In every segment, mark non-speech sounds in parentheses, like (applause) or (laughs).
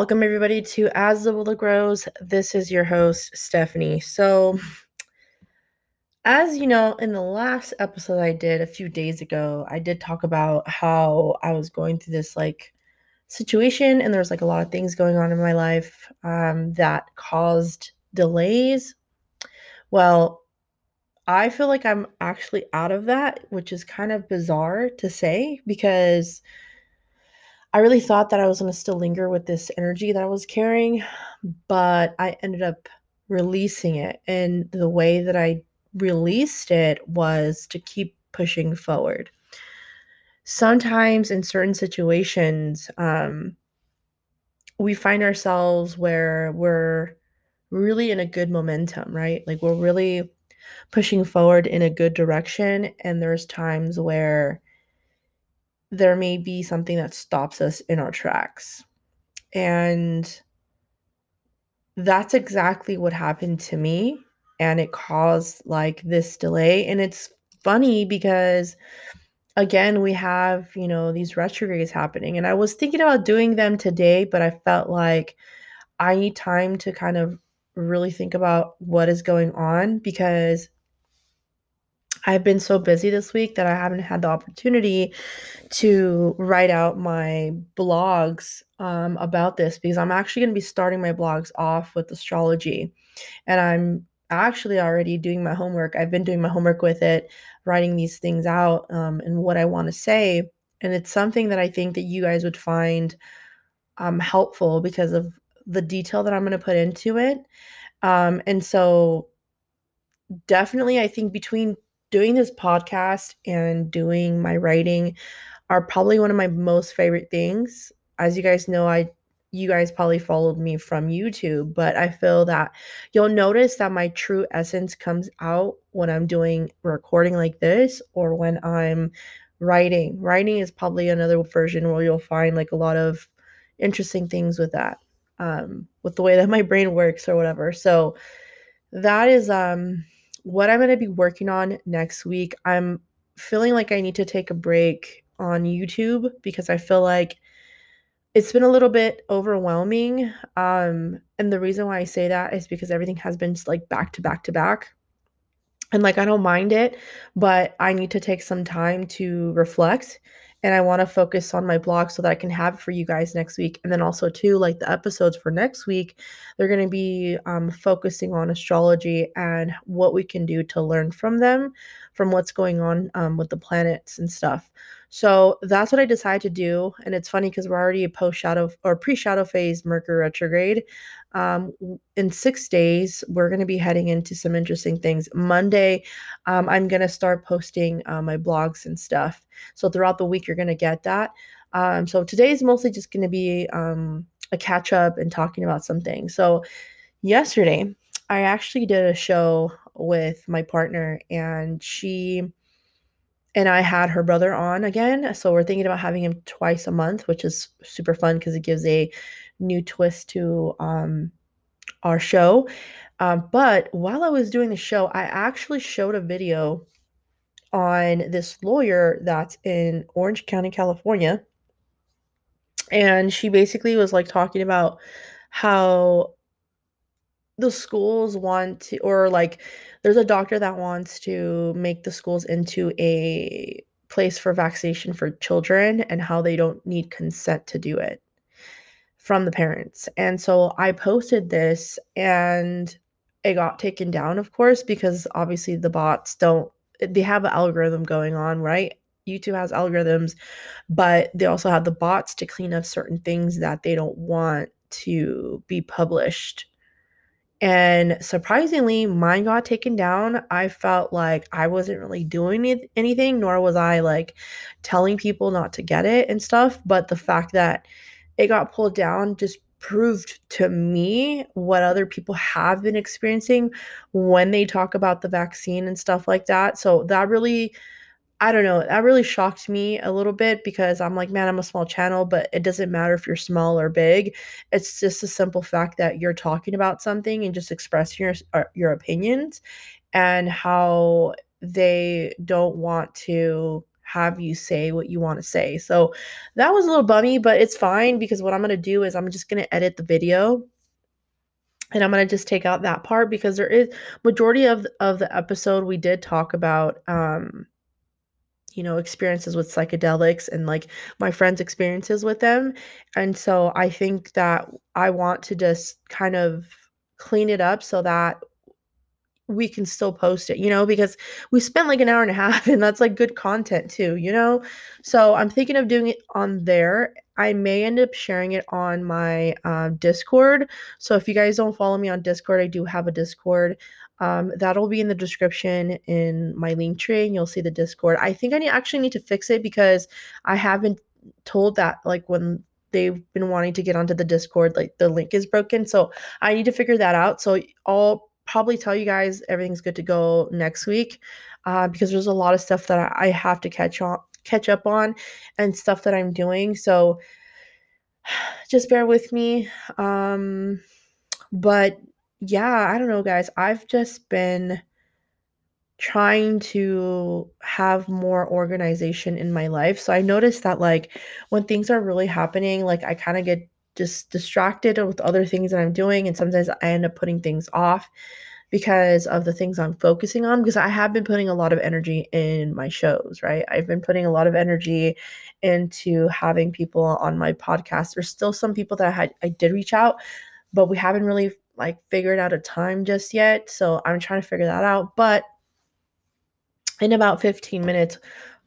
Welcome, everybody, to As the Willow Grows. This is your host, Stephanie. So, as you know, in the last episode I did a few days ago, I did talk about how I was going through this like situation, and there's like a lot of things going on in my life um, that caused delays. Well, I feel like I'm actually out of that, which is kind of bizarre to say because I really thought that I was going to still linger with this energy that I was carrying, but I ended up releasing it. And the way that I released it was to keep pushing forward. Sometimes in certain situations, um, we find ourselves where we're really in a good momentum, right? Like we're really pushing forward in a good direction. And there's times where there may be something that stops us in our tracks. And that's exactly what happened to me. And it caused like this delay. And it's funny because, again, we have, you know, these retrogrades happening. And I was thinking about doing them today, but I felt like I need time to kind of really think about what is going on because I've been so busy this week that I haven't had the opportunity to write out my blogs um, about this because I'm actually going to be starting my blogs off with astrology. And I'm actually already doing my homework. I've been doing my homework with it, writing these things out um, and what I want to say. And it's something that I think that you guys would find um, helpful because of the detail that I'm going to put into it. Um, and so, definitely, I think between doing this podcast and doing my writing are probably one of my most favorite things. As you guys know, I you guys probably followed me from YouTube, but I feel that you'll notice that my true essence comes out when I'm doing recording like this or when I'm writing. Writing is probably another version where you'll find like a lot of interesting things with that. Um, with the way that my brain works or whatever. So that is um what I'm going to be working on next week, I'm feeling like I need to take a break on YouTube because I feel like it's been a little bit overwhelming. Um, and the reason why I say that is because everything has been like back to back to back. And like I don't mind it, but I need to take some time to reflect and I want to focus on my blog so that I can have it for you guys next week. And then also too, like the episodes for next week, they're going to be um, focusing on astrology and what we can do to learn from them, from what's going on um, with the planets and stuff. So that's what I decided to do. And it's funny because we're already a post shadow or pre shadow phase Mercury retrograde. Um, in six days, we're going to be heading into some interesting things. Monday, um, I'm going to start posting uh, my blogs and stuff. So throughout the week, you're going to get that. Um, so today is mostly just going to be um, a catch up and talking about some things. So yesterday, I actually did a show with my partner, and she and I had her brother on again. So we're thinking about having him twice a month, which is super fun because it gives a new twist to um, our show. Um, but while I was doing the show, I actually showed a video on this lawyer that's in Orange County, California. And she basically was like talking about how the schools want to, or like there's a doctor that wants to make the schools into a place for vaccination for children and how they don't need consent to do it from the parents. And so I posted this and it got taken down, of course, because obviously the bots don't, they have an algorithm going on, right? YouTube has algorithms, but they also have the bots to clean up certain things that they don't want to be published and surprisingly, mine got taken down. I felt like I wasn't really doing anything, nor was I like telling people not to get it and stuff. But the fact that it got pulled down just proved to me what other people have been experiencing when they talk about the vaccine and stuff like that. So that really I don't know. That really shocked me a little bit because I'm like, man, I'm a small channel, but it doesn't matter if you're small or big. It's just a simple fact that you're talking about something and just expressing your uh, your opinions and how they don't want to have you say what you want to say. So that was a little bummy, but it's fine because what I'm going to do is I'm just going to edit the video and I'm going to just take out that part because there is majority of of the episode we did talk about um you know experiences with psychedelics and like my friends experiences with them and so I think that I want to just kind of clean it up so that we can still post it, you know, because we spent like an hour and a half (laughs) and that's like good content too, you know? So I'm thinking of doing it on there. I may end up sharing it on my uh, Discord. So if you guys don't follow me on Discord, I do have a Discord. Um, that'll be in the description in my link tree and you'll see the Discord. I think I need, actually need to fix it because I haven't told that like when they've been wanting to get onto the Discord, like the link is broken. So I need to figure that out. So I'll probably tell you guys everything's good to go next week uh, because there's a lot of stuff that I have to catch on catch up on and stuff that I'm doing. So (sighs) just bear with me. Um, but yeah, I don't know, guys. I've just been trying to have more organization in my life. So I noticed that like when things are really happening, like I kind of get just distracted with other things that I'm doing. And sometimes I end up putting things off because of the things I'm focusing on. Because I have been putting a lot of energy in my shows, right? I've been putting a lot of energy into having people on my podcast. There's still some people that I had I did reach out, but we haven't really like figured out a time just yet. So I'm trying to figure that out. But in about 15 minutes,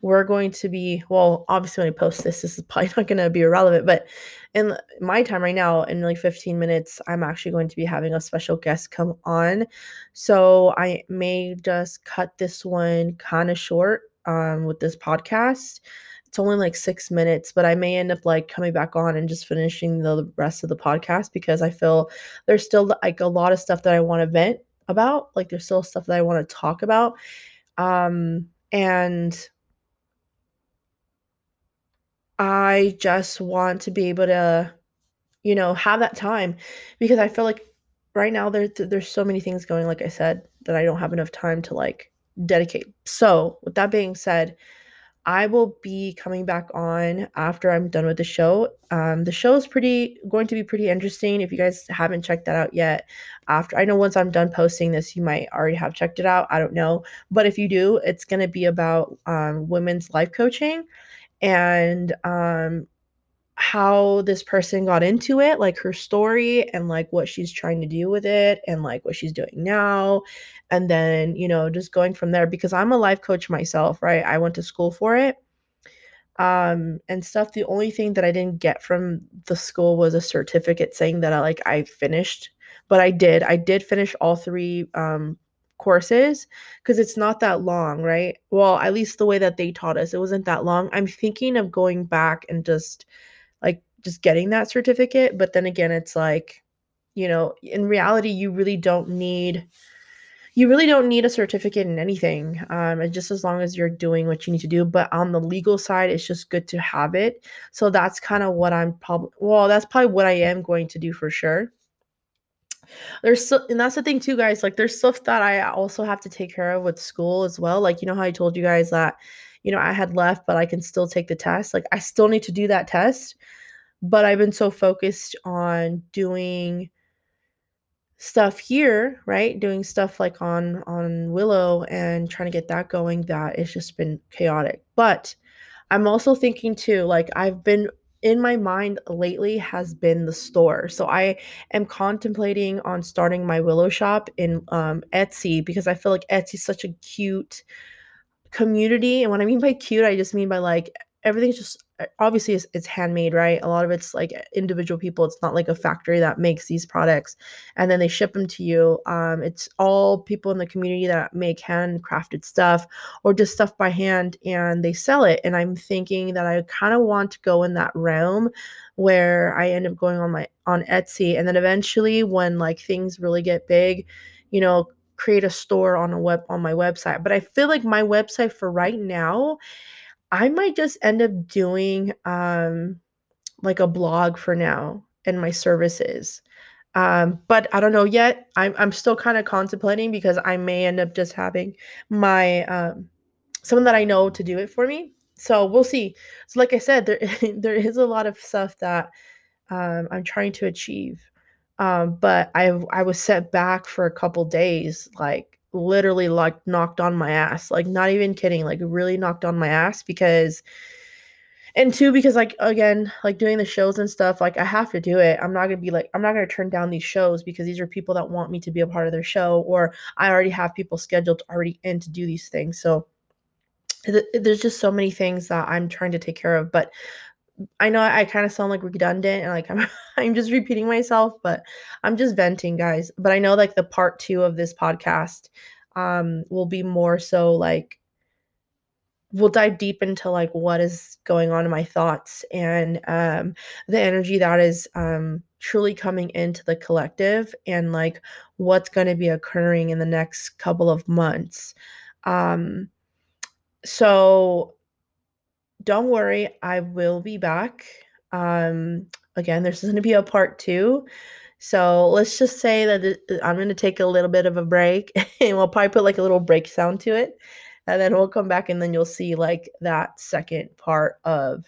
we're going to be well obviously when i post this this is probably (laughs) not going to be irrelevant but in my time right now in like 15 minutes i'm actually going to be having a special guest come on. So i may just cut this one kind of short um, with this podcast. It's only like six minutes but i may end up like coming back on and just finishing the rest of the podcast because i feel there's still like a lot of stuff that i want to vent about like there's still stuff that i want to talk about. Um and I just want to be able to, you know, have that time because I feel like right now there's there's so many things going like I said that I don't have enough time to like dedicate. So, with that being said, I will be coming back on after I'm done with the show. Um, the show is pretty going to be pretty interesting. If you guys haven't checked that out yet, after I know once I'm done posting this, you might already have checked it out. I don't know, but if you do, it's going to be about um, women's life coaching and um how this person got into it, like her story and like what she's trying to do with it and like what she's doing now. And then, you know, just going from there because I'm a life coach myself, right? I went to school for it. Um and stuff. The only thing that I didn't get from the school was a certificate saying that I like I finished, but I did. I did finish all three um courses because it's not that long, right? Well, at least the way that they taught us, it wasn't that long. I'm thinking of going back and just like just getting that certificate, but then again, it's like, you know, in reality, you really don't need you really don't need a certificate in anything um, just as long as you're doing what you need to do but on the legal side it's just good to have it so that's kind of what i'm probably well that's probably what i am going to do for sure there's so, and that's the thing too, guys. Like, there's stuff that I also have to take care of with school as well. Like, you know how I told you guys that, you know, I had left, but I can still take the test. Like, I still need to do that test, but I've been so focused on doing stuff here, right? Doing stuff like on on Willow and trying to get that going that it's just been chaotic. But I'm also thinking too, like I've been in my mind lately has been the store. So I am contemplating on starting my Willow shop in um, Etsy because I feel like Etsy is such a cute community. And what I mean by cute, I just mean by like everything's just uh, obviously it's, it's, handmade right? A lot of it's like individual people. It's not like a factory that makes these products and then they ship them to you. Um, it's all people in the community that make handcrafted stuff or just stuff by hand and they sell it. And i'm thinking that i kind of want to go in that realm where i end up going on my on etsy and then eventually when like things really get big you know create a store on a web on my website. But i feel like my website for right now I might just end up doing um like a blog for now and my services. Um, but I don't know yet. I'm I'm still kind of contemplating because I may end up just having my um someone that I know to do it for me. so we'll see. So like I said, there (laughs) there is a lot of stuff that um, I'm trying to achieve. Um, but I I was set back for a couple days, like literally like knocked on my ass. Like not even kidding, like really knocked on my ass because and two because like again like doing the shows and stuff like i have to do it i'm not gonna be like i'm not gonna turn down these shows because these are people that want me to be a part of their show or i already have people scheduled already in to do these things so th- there's just so many things that i'm trying to take care of but I know I kind of sound like redundant and like (laughs) I'm I'm just repeating myself, but I'm just venting, guys. But I know like the part 2 of this podcast um will be more so like we'll dive deep into like what is going on in my thoughts and um the energy that is um truly coming into the collective and like what's going to be occurring in the next couple of months. Um so don't worry, I will be back. Um, again, there's going to be a part two. So let's just say that I'm going to take a little bit of a break (laughs) and we'll probably put like a little break sound to it. And then we'll come back and then you'll see like that second part of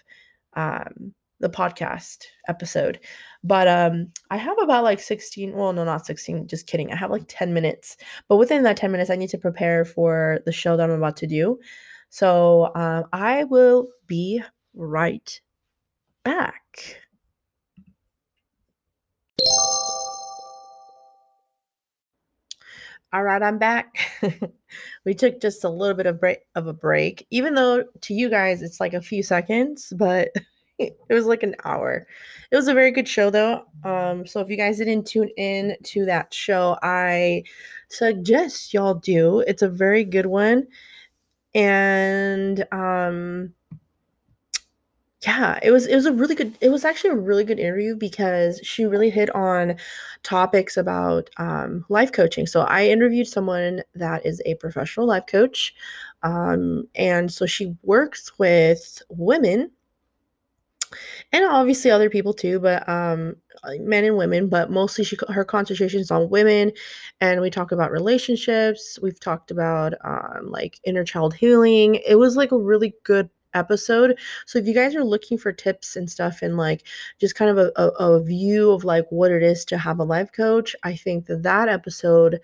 um, the podcast episode. But um, I have about like 16, well, no, not 16, just kidding. I have like 10 minutes. But within that 10 minutes, I need to prepare for the show that I'm about to do. So um, I will be right back. All right, I'm back. (laughs) we took just a little bit of break of a break, even though to you guys it's like a few seconds, but (laughs) it was like an hour. It was a very good show though. Um, so if you guys didn't tune in to that show, I suggest y'all do. It's a very good one and um yeah it was it was a really good it was actually a really good interview because she really hit on topics about um, life coaching. So i interviewed someone that is a professional life coach um, and so she works with women and obviously other people too but um men and women but mostly she her concentration is on women and we talk about relationships we've talked about um like inner child healing. It was like a really good episode. So if you guys are looking for tips and stuff and like just kind of a, a, a view of like what it is to have a life coach i think that that episode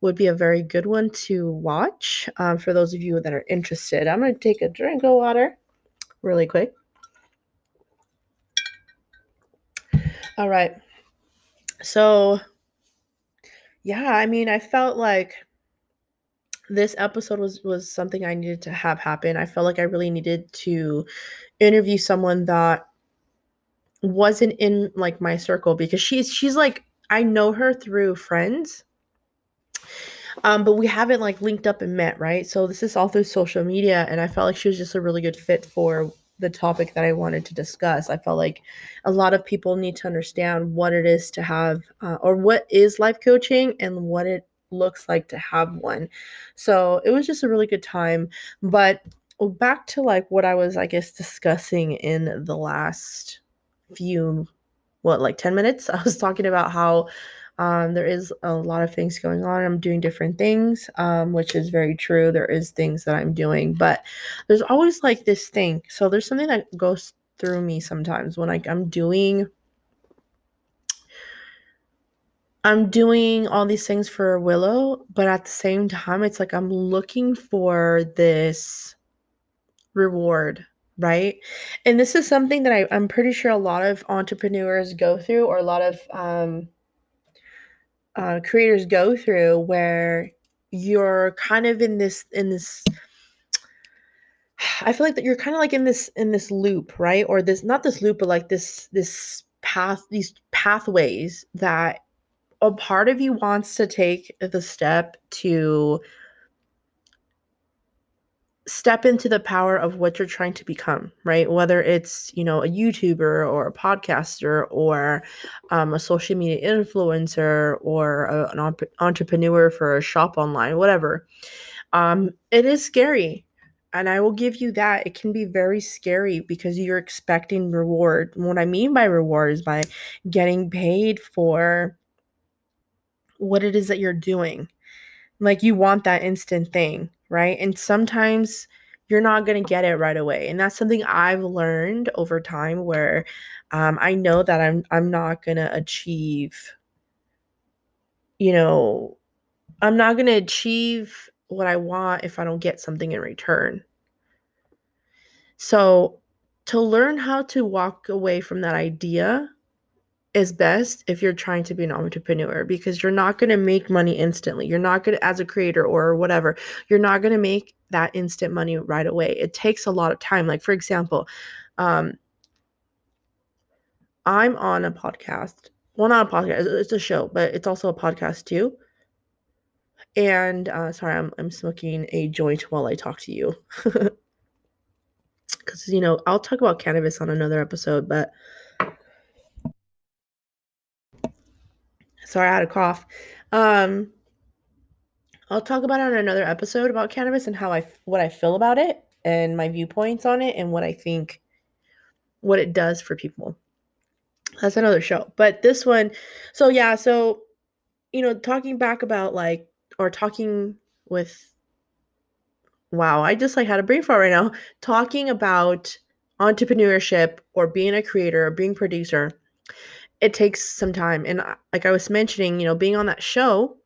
would be a very good one to watch um, for those of you that are interested. I'm going to take a drink of water really quick All right. So, yeah, I mean, I felt like this episode was was something I needed to have happen. I felt like I really needed to interview someone that wasn't in like my circle because she's she's like I know her through friends. Um, but we haven't like linked up and met, right? So this is all through social media, and I felt like she was just a really good fit for the topic that I wanted to discuss. I felt like a lot of people need to understand what it is to have, uh, or what is life coaching and what it looks like to have one. So it was just a really good time. But back to like what I was, I guess, discussing in the last few, what, like 10 minutes? (laughs) I was talking about how um, there is a lot of things going on. I'm doing different things, um, which is very true. There is things that I'm doing, but there's always like this thing. So there's something that goes through me sometimes when like I'm doing I'm doing all these things for Willow, but at the same time it's like I'm looking for this reward, right? And this is something that I, I'm pretty sure a lot of entrepreneurs go through or a lot of um uh, creators go through where you're kind of in this in this (sighs) I feel like that you're kind of like in this in this loop, right? Or this not this loop, but like this this path, these pathways that a part of you wants to take the step to step into the power of what you're trying to become, right? Whether it's, you know, a YouTuber or a podcaster or um, a social media influencer or a, an op- entrepreneur for a shop online, whatever. Um, it is scary. And I will give you that. It can be very scary because you're expecting reward. What I mean by reward is by getting paid for what it is that you're doing. Like you want that instant thing right? And sometimes you're not going to get it right away. And that's something I've learned over time where um, I know that I'm I'm not going to achieve you know, I'm not going to achieve what I want if I don't get something in return. So, to learn how to walk away from that idea is best if you're trying to be an entrepreneur because you're not going to make money instantly. You're not going to, as a creator or whatever, you're not going to make that instant money right away. It takes a lot of time. Like, for example, um, I'm on a podcast. Well, not a podcast, it's a show, but it's also a podcast too. And uh, sorry, I'm, I'm smoking a joint while I talk to you. (laughs) Because, you know, I'll talk about cannabis on another episode, but sorry, I had a cough. Um, I'll talk about it on another episode about cannabis and how I what I feel about it and my viewpoints on it and what I think what it does for people. That's another show. But this one, so yeah, so you know, talking back about like or talking with wow, I just like had a brain fart right now. Talking about entrepreneurship or being a creator or being producer, it takes some time. And like I was mentioning, you know, being on that show,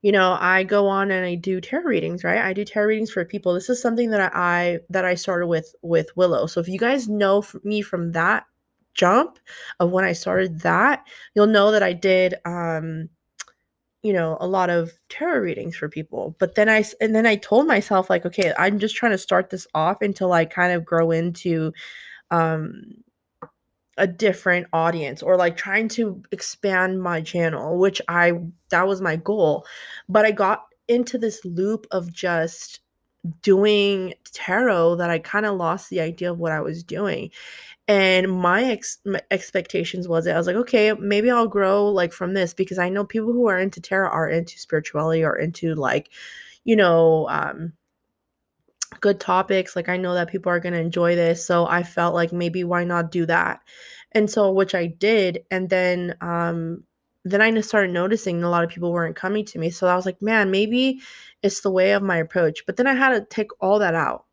you know, I go on and I do tarot readings, right? I do tarot readings for people. This is something that I that I started with with Willow. So if you guys know me from that jump of when I started that, you'll know that I did um you know a lot of tarot readings for people but then i and then i told myself like okay i'm just trying to start this off until i kind of grow into um a different audience or like trying to expand my channel which i that was my goal. But i got into this loop of just doing tarot that i kind of lost the idea of what i was doing. And my, ex- my expectations was it i was like okay maybe i'll grow like from this because i know people who are into tarot are into spirituality or into like you know um good topics like i know that people are going to enjoy this so i felt like maybe why not do that and so which i did and then um then i started noticing a lot of people weren't coming to me so i was like man maybe it's the way of my approach but then i had to take all that out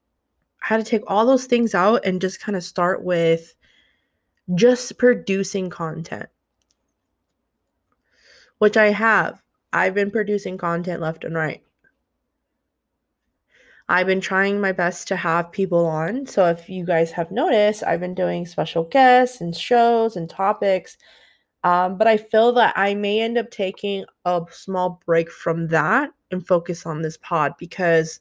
I had to take all those things out and just kind of start with just producing content, which I have. I've been producing content left and right. I've been trying my best to have people on. So if you guys have noticed, I've been doing special guests and shows and topics. Um, but I feel that I may end up taking a small break from that and focus on this pod because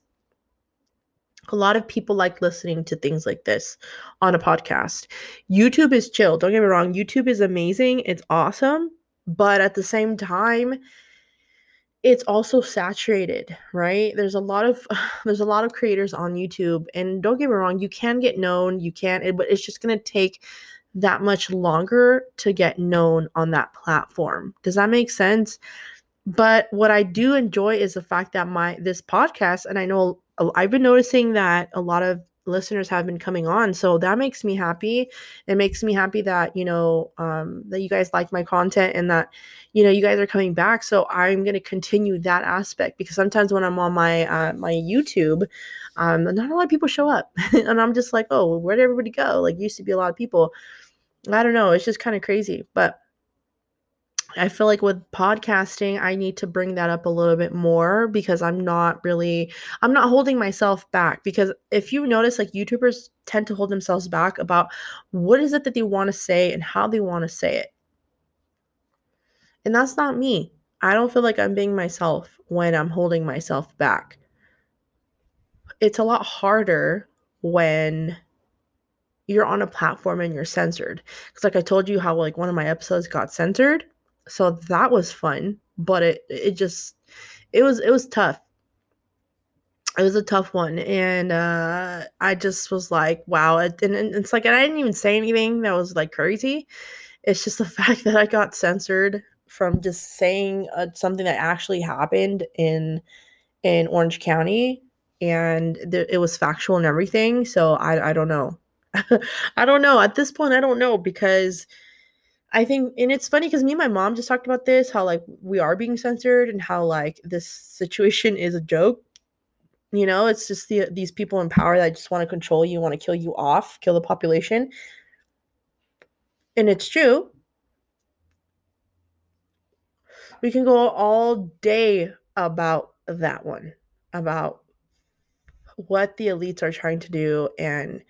a lot of people like listening to things like this on a podcast. YouTube is chill. Don't get me wrong. YouTube is amazing. It's awesome. But at the same time, it's also saturated, right? There's a lot of (sighs) there's a lot of creators on YouTube and don't get me wrong, you can get known, you can, but it's just going to take that much longer to get known on that platform. Does that make sense? But what I do enjoy is the fact that my this podcast and I know uh, I've been noticing that a lot of listeners have been coming on so that makes me happy. It makes me happy that you know um, that you guys like my content and that you know you guys are coming back so i'm going to continue that aspect because sometimes when i'm on my uh, my youtube um, not a lot of people show up. (laughs) And i'm just like oh where did everybody go? Like used to be a lot of people. I don't know it's just kind of crazy but I feel like with podcasting, I need to bring that up a little bit more because I'm not really, I'm not holding myself back. Because if you notice, like YouTubers tend to hold themselves back about what is it that they want to say and how they want to say it. And that's not me. I don't feel like I'm being myself when I'm holding myself back. It's a lot harder when you're on a platform and you're censored. Because, like I told you, how like one of my episodes got censored so that was fun but it it just it was it was tough. It was a tough one and uh i just was like wow it, and, and it's like and i didn't even say anything that was like crazy. It's just the (laughs) fact that i got censored from just saying uh, something that actually happened in in orange county and th- it was factual and everything so i i don't know. (laughs) I don't know. At this point i don't know because I think, and it's funny because me and my mom just talked about this how like we are being censored and how like this situation is a joke. You know, it's just the, these people in power that just want to control you, want to kill you off, kill the population. And it's true. We can go all day about that one, about what the elites are trying to do and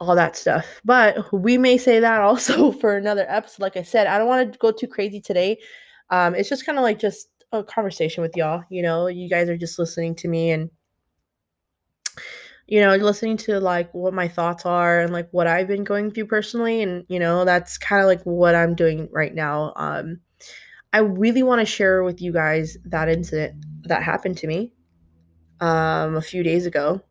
all that stuff. But we may say that also (laughs) for another episode. Like I said, I don't want to go too crazy today. Um, it's just kind of like just a conversation with y'all. You know, you guys are just listening to me and you know, listening to like what my thoughts are and like what I've been going through personally. And, you know, that's kind of like what I'm doing right now. Um, I really want to share with you guys that incident that happened to me um, a few days ago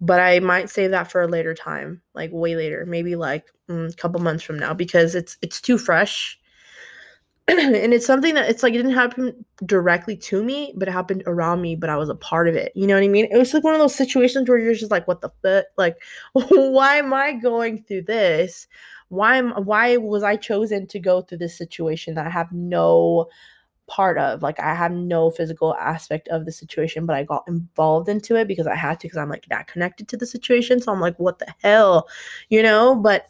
but I might save that for a later time, like way later, maybe like mm, a couple months from now, because it's it's too fresh, (clears throat) and it's something that it's like it didn't happen directly to me, but it happened around me, but I was a part of it. You know what I mean? It was like one of those situations where you're just like, what the fuck? Like, (laughs) why am I going through this? Why am why was I chosen to go through this situation that I have no part of. Like I have no physical aspect of the situation, but I got involved into it because I had to because I'm like that connected to the situation. So I'm like, what the hell? You know, but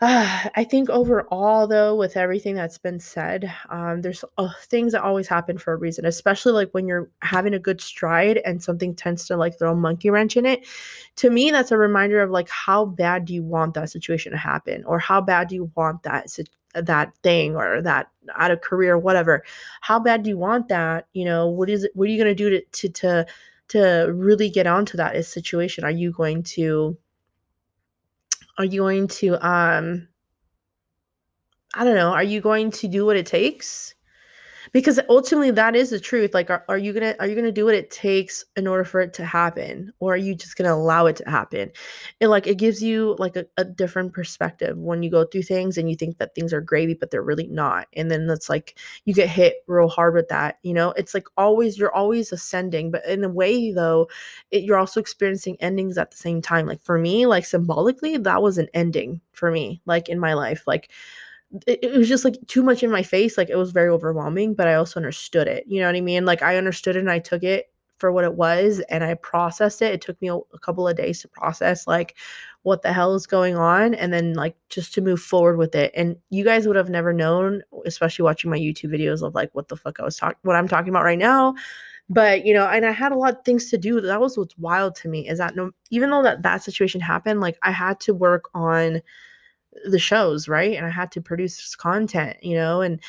uh, (sighs) I think overall, though, with everything that's been said, um, there's uh, things that always happen for a reason, especially like when you're having a good stride and something tends to like throw a monkey wrench in it. To me, that's a reminder of like how bad do you want that situation to happen, or how bad do you want that that thing or that out of career, whatever. How bad do you want that? You know, what is it? What are you going to do to to to really get onto that situation? Are you going to are you going to um I don't know, are you going to do what it takes? Because ultimately that is the truth like are, are you gonna are you gonna do what it takes in order for it to happen or are you just gonna allow it to happen? It like it gives you like a, a different perspective when you go through things and you think that things are gravy but they're really not. And then it's like you get hit real hard with that you know? It's like always you're always ascending but in a way though it, you're also experiencing endings at the same time. Like for me like symbolically that was an ending for me like in my life. Like it, it, was just like too much in my face. Like it was very overwhelming, but I also understood it. You know what I mean? Like I understood it and I took it for what it was and I processed it. It took me a, a couple of days to process like what the hell is going on and then like just to move forward with it. And you guys would have never known, especially watching my YouTube videos of like what the fuck I was talking what I'm talking about right now. But you know, and I had a lot of things to do. That was what's wild to me is that no even though that that situation happened, like I had to work on the shows, right? And I had to produce content, you know, and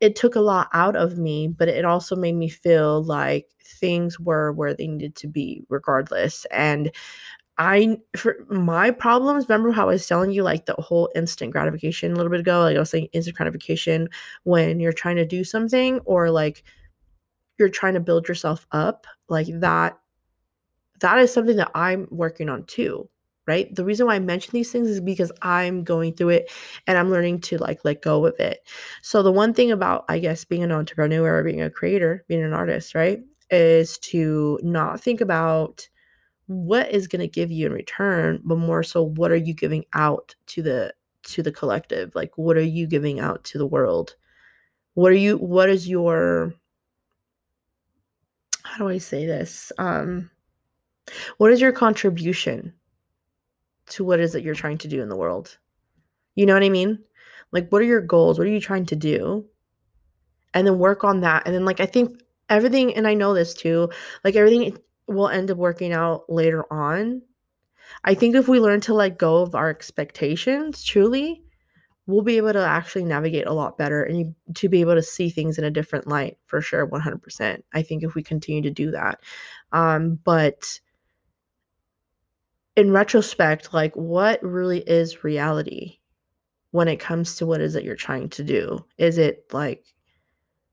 it took a lot out of me, but it also made me feel like things were where they needed to be regardless. And I, for my problems, remember how I was telling you like the whole instant gratification a little bit ago? Like I was saying, instant gratification when you're trying to do something or like you're trying to build yourself up, like that. That is something that I'm working on too right? The reason why I mention these things is because I'm going through it and I'm learning to like let go of it. So the one thing about I guess being an entrepreneur or being a creator, being an artist, right, is to not think about what is going to give you in return, but more so what are you giving out to the to the collective? Like what are you giving out to the world? What are you what is your how do I say this? Um what is your contribution to what is it you're trying to do in the world. You know what I mean? Like, what are your goals? What are you trying to do? And then work on that. And then, like, I think everything, and I know this too, like, everything will end up working out later on. I think if we learn to let go of our expectations truly, we'll be able to actually navigate a lot better and to be able to see things in a different light for sure 100% i think if we continue to do that um, but in retrospect, like what really is reality when it comes to what is it you're trying to do? Is it like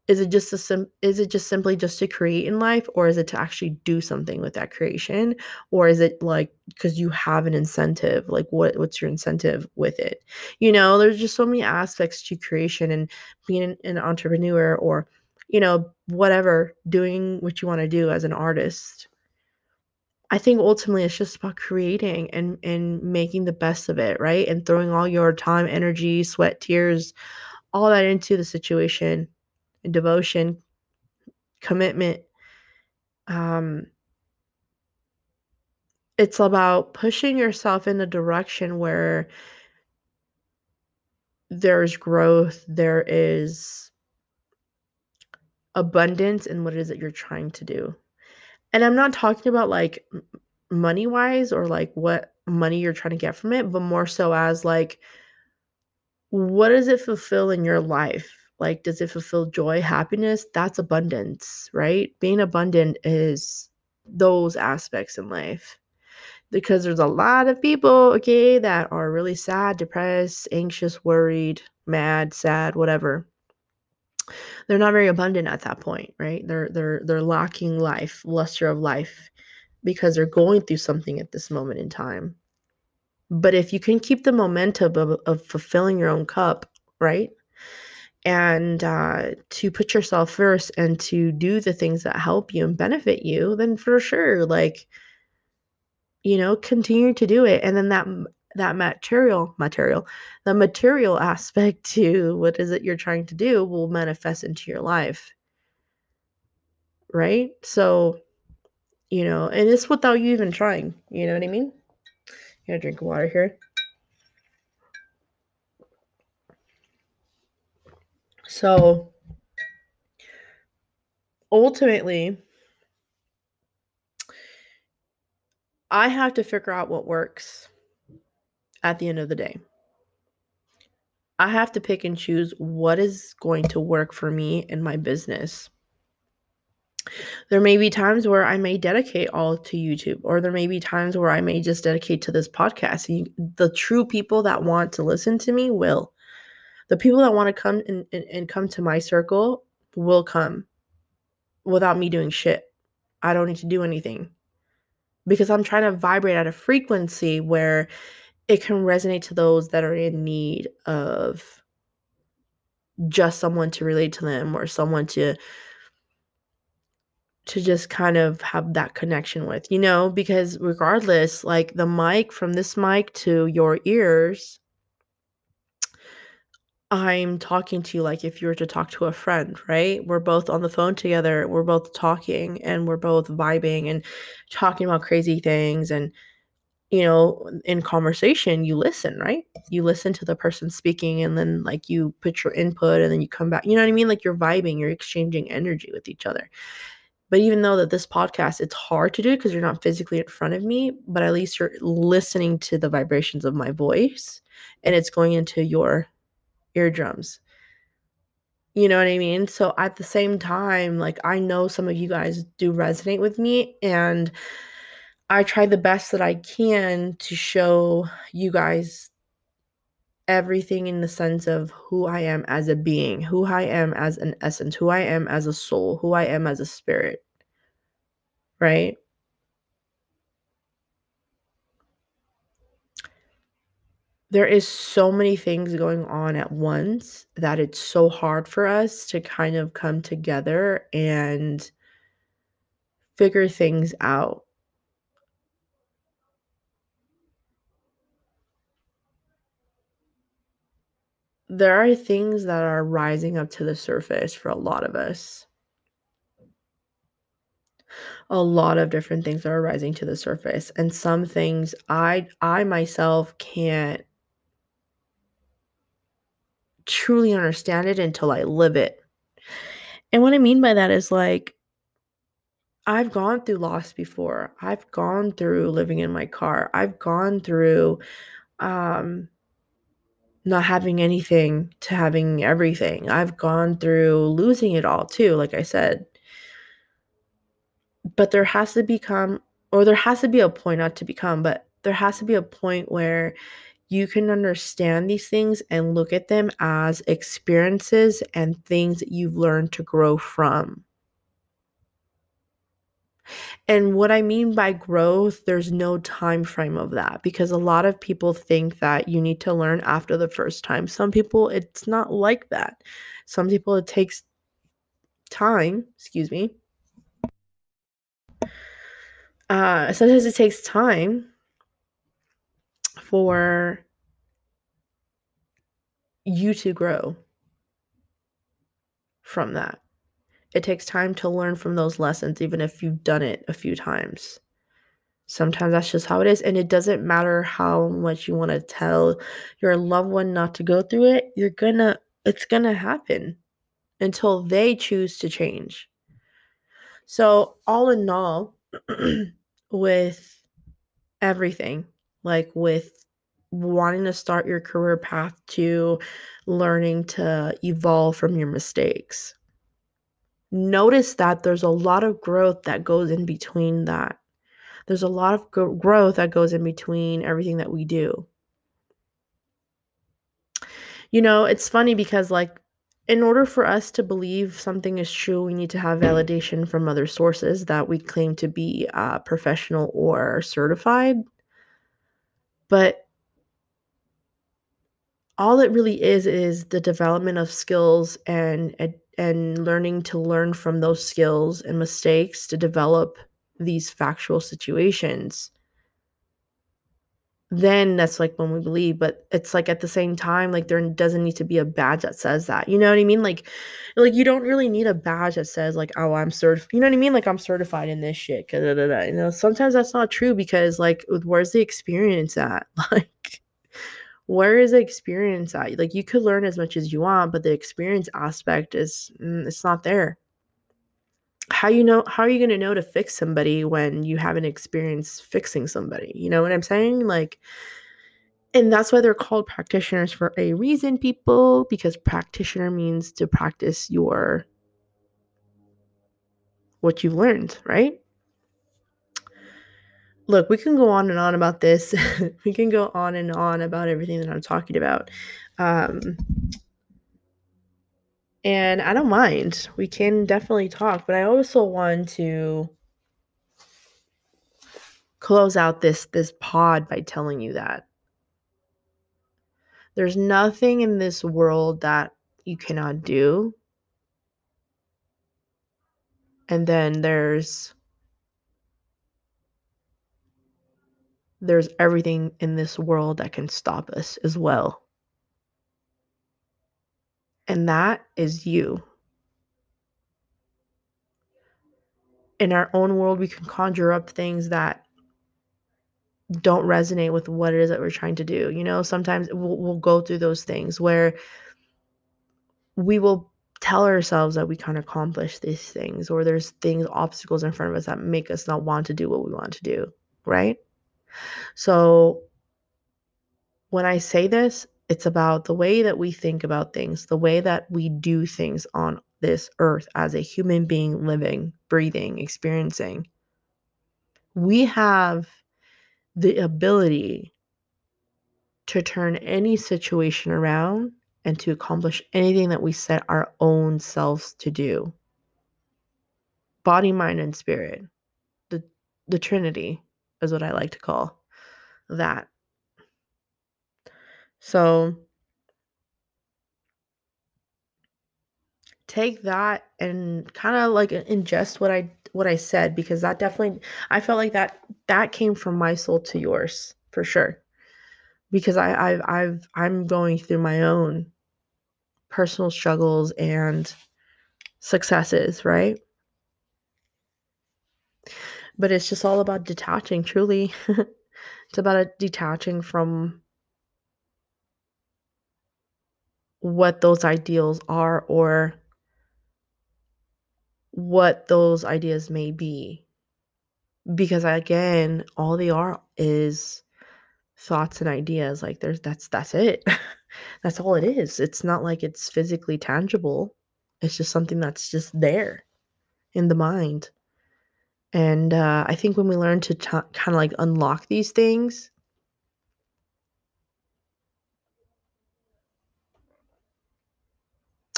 is it just a sim- is it just simply just to create in life or is it to actually do something with that creation? Or is it like because you have an incentive like what what's your incentive with it? You know there's just so many aspects to creation and being an, an entrepreneur or you know whatever doing what you want to do as an artist I think ultimately it's just about creating and and making the best of it, right? And throwing all your time, energy, sweat, tears, all that into the situation, and devotion, commitment. Um it's about pushing yourself in a direction where there's growth, there is abundance in what it is that you're trying to do. And I'm not talking about like money wise or like what money you're trying to get from it, but more so as like, what does it fulfill in your life? Like, does it fulfill joy, happiness? That's abundance, right? Being abundant is those aspects in life because there's a lot of people, okay, that are really sad, depressed, anxious, worried, mad, sad, whatever. They're not very abundant at that point, right? They're they're they're lacking life, luster of life because they're going through something at this moment in time. But if you can keep the momentum of, of fulfilling your own cup, right? And uh, to put yourself first and to do the things that help you and benefit you, then for sure, like, you know, continue to do it. And then that that material material the material aspect to what is it you're trying to do will manifest into your life. Right? So you know and it's without you even trying you know what i mean? Gonna drink water here. So ultimately i have to figure out what works at the end of the day. I have to pick and choose what is going to work for me in my business. There may be times where I may dedicate all to YouTube, or there may be times where I may just dedicate to this podcast. You, the true people that want to listen to me will. The people that want to come and, and, and come to my circle will come without me doing shit. I don't need to do anything because I'm trying to vibrate at a frequency where it can resonate to those that are in need of just someone to relate to them or someone to to just kind of have that connection with, you know, because regardless, like the mic from this mic to your ears, I'm talking to you like if you were to talk to a friend, right? We're both on the phone together, we're both talking and we're both vibing and talking about crazy things and you know, in conversation, you listen, right? You listen to the person speaking and then like you put your input and then you come back. You know what I mean? Like you're vibing, you're exchanging energy with each other. But even though that this podcast, it's hard to do because you're not physically in front of me, but at least you're listening to the vibrations of my voice and it's going into your eardrums. You know what I mean? So at the same time, like I know some of you guys do resonate with me and I try the best that I can to show you guys everything in the sense of who I am as a being, who I am as an essence, who I am as a soul, who I am as a spirit. Right? There is so many things going on at once that it's so hard for us to kind of come together and figure things out there are things that are rising up to the surface for a lot of us. A lot of different things are rising to the surface and some things I I myself can't truly understand it until I live it. And what I mean by that is like I've gone through loss before. I've gone through living in my car. I've gone through um not having anything to having everything. I've gone through losing it all too, like I said. But there has to become, or there has to be a point, not to become, but there has to be a point where you can understand these things and look at them as experiences and things that you've learned to grow from. And what I mean by growth, there's no time frame of that because a lot of people think that you need to learn after the first time. Some people it's not like that. Some people it takes time, excuse me. Uh sometimes it takes time for you to grow from that. It takes time to learn from those lessons, even if you've done it a few times. Sometimes that's just how it is. And it doesn't matter how much you want to tell your loved one not to go through it, you're gonna, it's gonna happen until they choose to change. So, all in all, (clears throat) with everything, like with wanting to start your career path to learning to evolve from your mistakes, notice that there's a lot of growth that goes in between that. There's a lot of growth that goes in between everything that we do. You know, it's funny because, like, in order for us to believe something is true, we need to have validation from other sources that we claim to be uh, professional or certified. But all it really is is the development of skills and and learning to learn from those skills and mistakes to develop these factual situations. Then that's like when we believe but it's like at the same time like there doesn't need to be a badge that says that you know what i mean? Like like you don't really need a badge that says like oh i'm certified you know what i mean? Like i'm certified in this shit you know? Sometimes that's not true because like where's the experience at? (laughs) Like where is the experience at? Like you could learn as much as you want but the experience aspect is mm, it's not there. How you know how are you going to know to fix somebody when you haven't experienced fixing somebody? You know what i'm saying? Like and that's why they're called practitioners for a reason people because practitioner means to practice your what you've learned right look we can go on and on about this (laughs) we can go on and on about everything that i'm talking about um and I don't mind. We can definitely talk, but I also want to close out this this pod by telling you that there's nothing in this world that you cannot do. And then there's there's everything in this world that can stop us as well. And that is you. In our own world, we can conjure up things that don't resonate with what it is that we're trying to do. You know, sometimes we'll, we'll go through those things where we will tell ourselves that we can't accomplish these things, or there's things, obstacles in front of us that make us not want to do what we want to do, right? So when I say this, it's about the way that we think about things, the way that we do things on this earth as a human being living, breathing, experiencing. We have the ability to turn any situation around and to accomplish anything that we set our own selves to do. Body, mind, and spirit. The, the Trinity is what I like to call that. So take that and kind of like ingest what I what I said because that definitely I felt like that that came from my soul to yours for sure. Because I I've I've I'm going through my own personal struggles and successes, right? But it's just all about detaching truly. (laughs) it's about detaching from what those ideals are or what those ideas may be. Because again, all they are is thoughts and ideas. Like there's that's that's it. (laughs) that's all it is. It's not like it's physically tangible. It's just something that's just there in the mind. And uh, I think when we learn to t- kind of like unlock these things,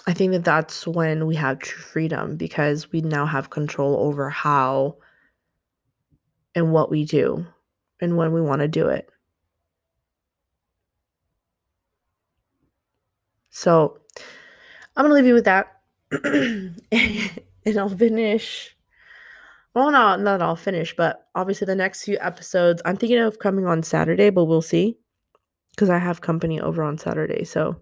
I think that that's when we have true freedom because we now have control over how and what we do and when we want to do it. So I'm going to leave you with that. (clears throat) and I'll finish. Well, not, not all finished, but obviously the next few episodes, I'm thinking of coming on Saturday, but we'll see because I have company over on Saturday. So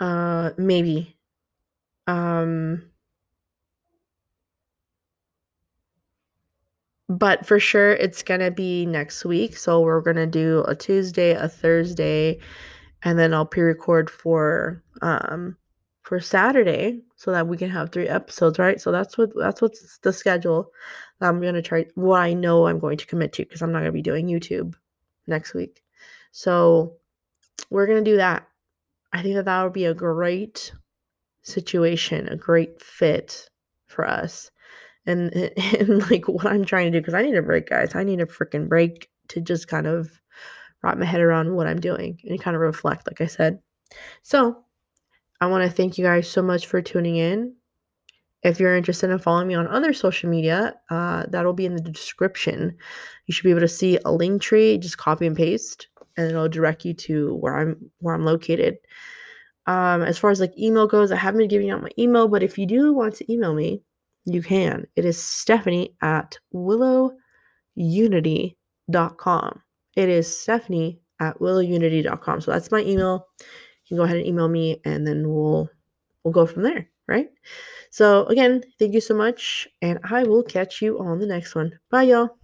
uh, maybe. Um, but for sure it's gonna be next week. So we're gonna do a Tuesday, a Thursday, and then I'll pre-record for um for Saturday so that we can have three episodes, right? So that's what that's what's the schedule. I'm gonna try what I know I'm going to commit to because I'm not gonna be doing YouTube next week. So we're gonna do that. I think that that would be a great situation, a great fit for us. And, (laughs) and like what I'm trying to do, because I need a break, guys. I need a freaking break to just kind of wrap my head around what I'm doing and kind of reflect, like I said. So I want to thank you guys so much for tuning in. If you're interested in following me on other social media, uh, that'll be in the description. You should be able to see a link tree. Just copy and paste, and it'll direct you to where I'm where I'm located. Um, as far as like email goes, I haven't been giving out my email, but if you do want to email me, you can. It is Stephanie at willowunity.com. It is Stephanie at willowunity.com. So that's my email you can go ahead and email me and then we'll we'll go from there, right? So again, thank you so much and I will catch you on the next one. Bye y'all.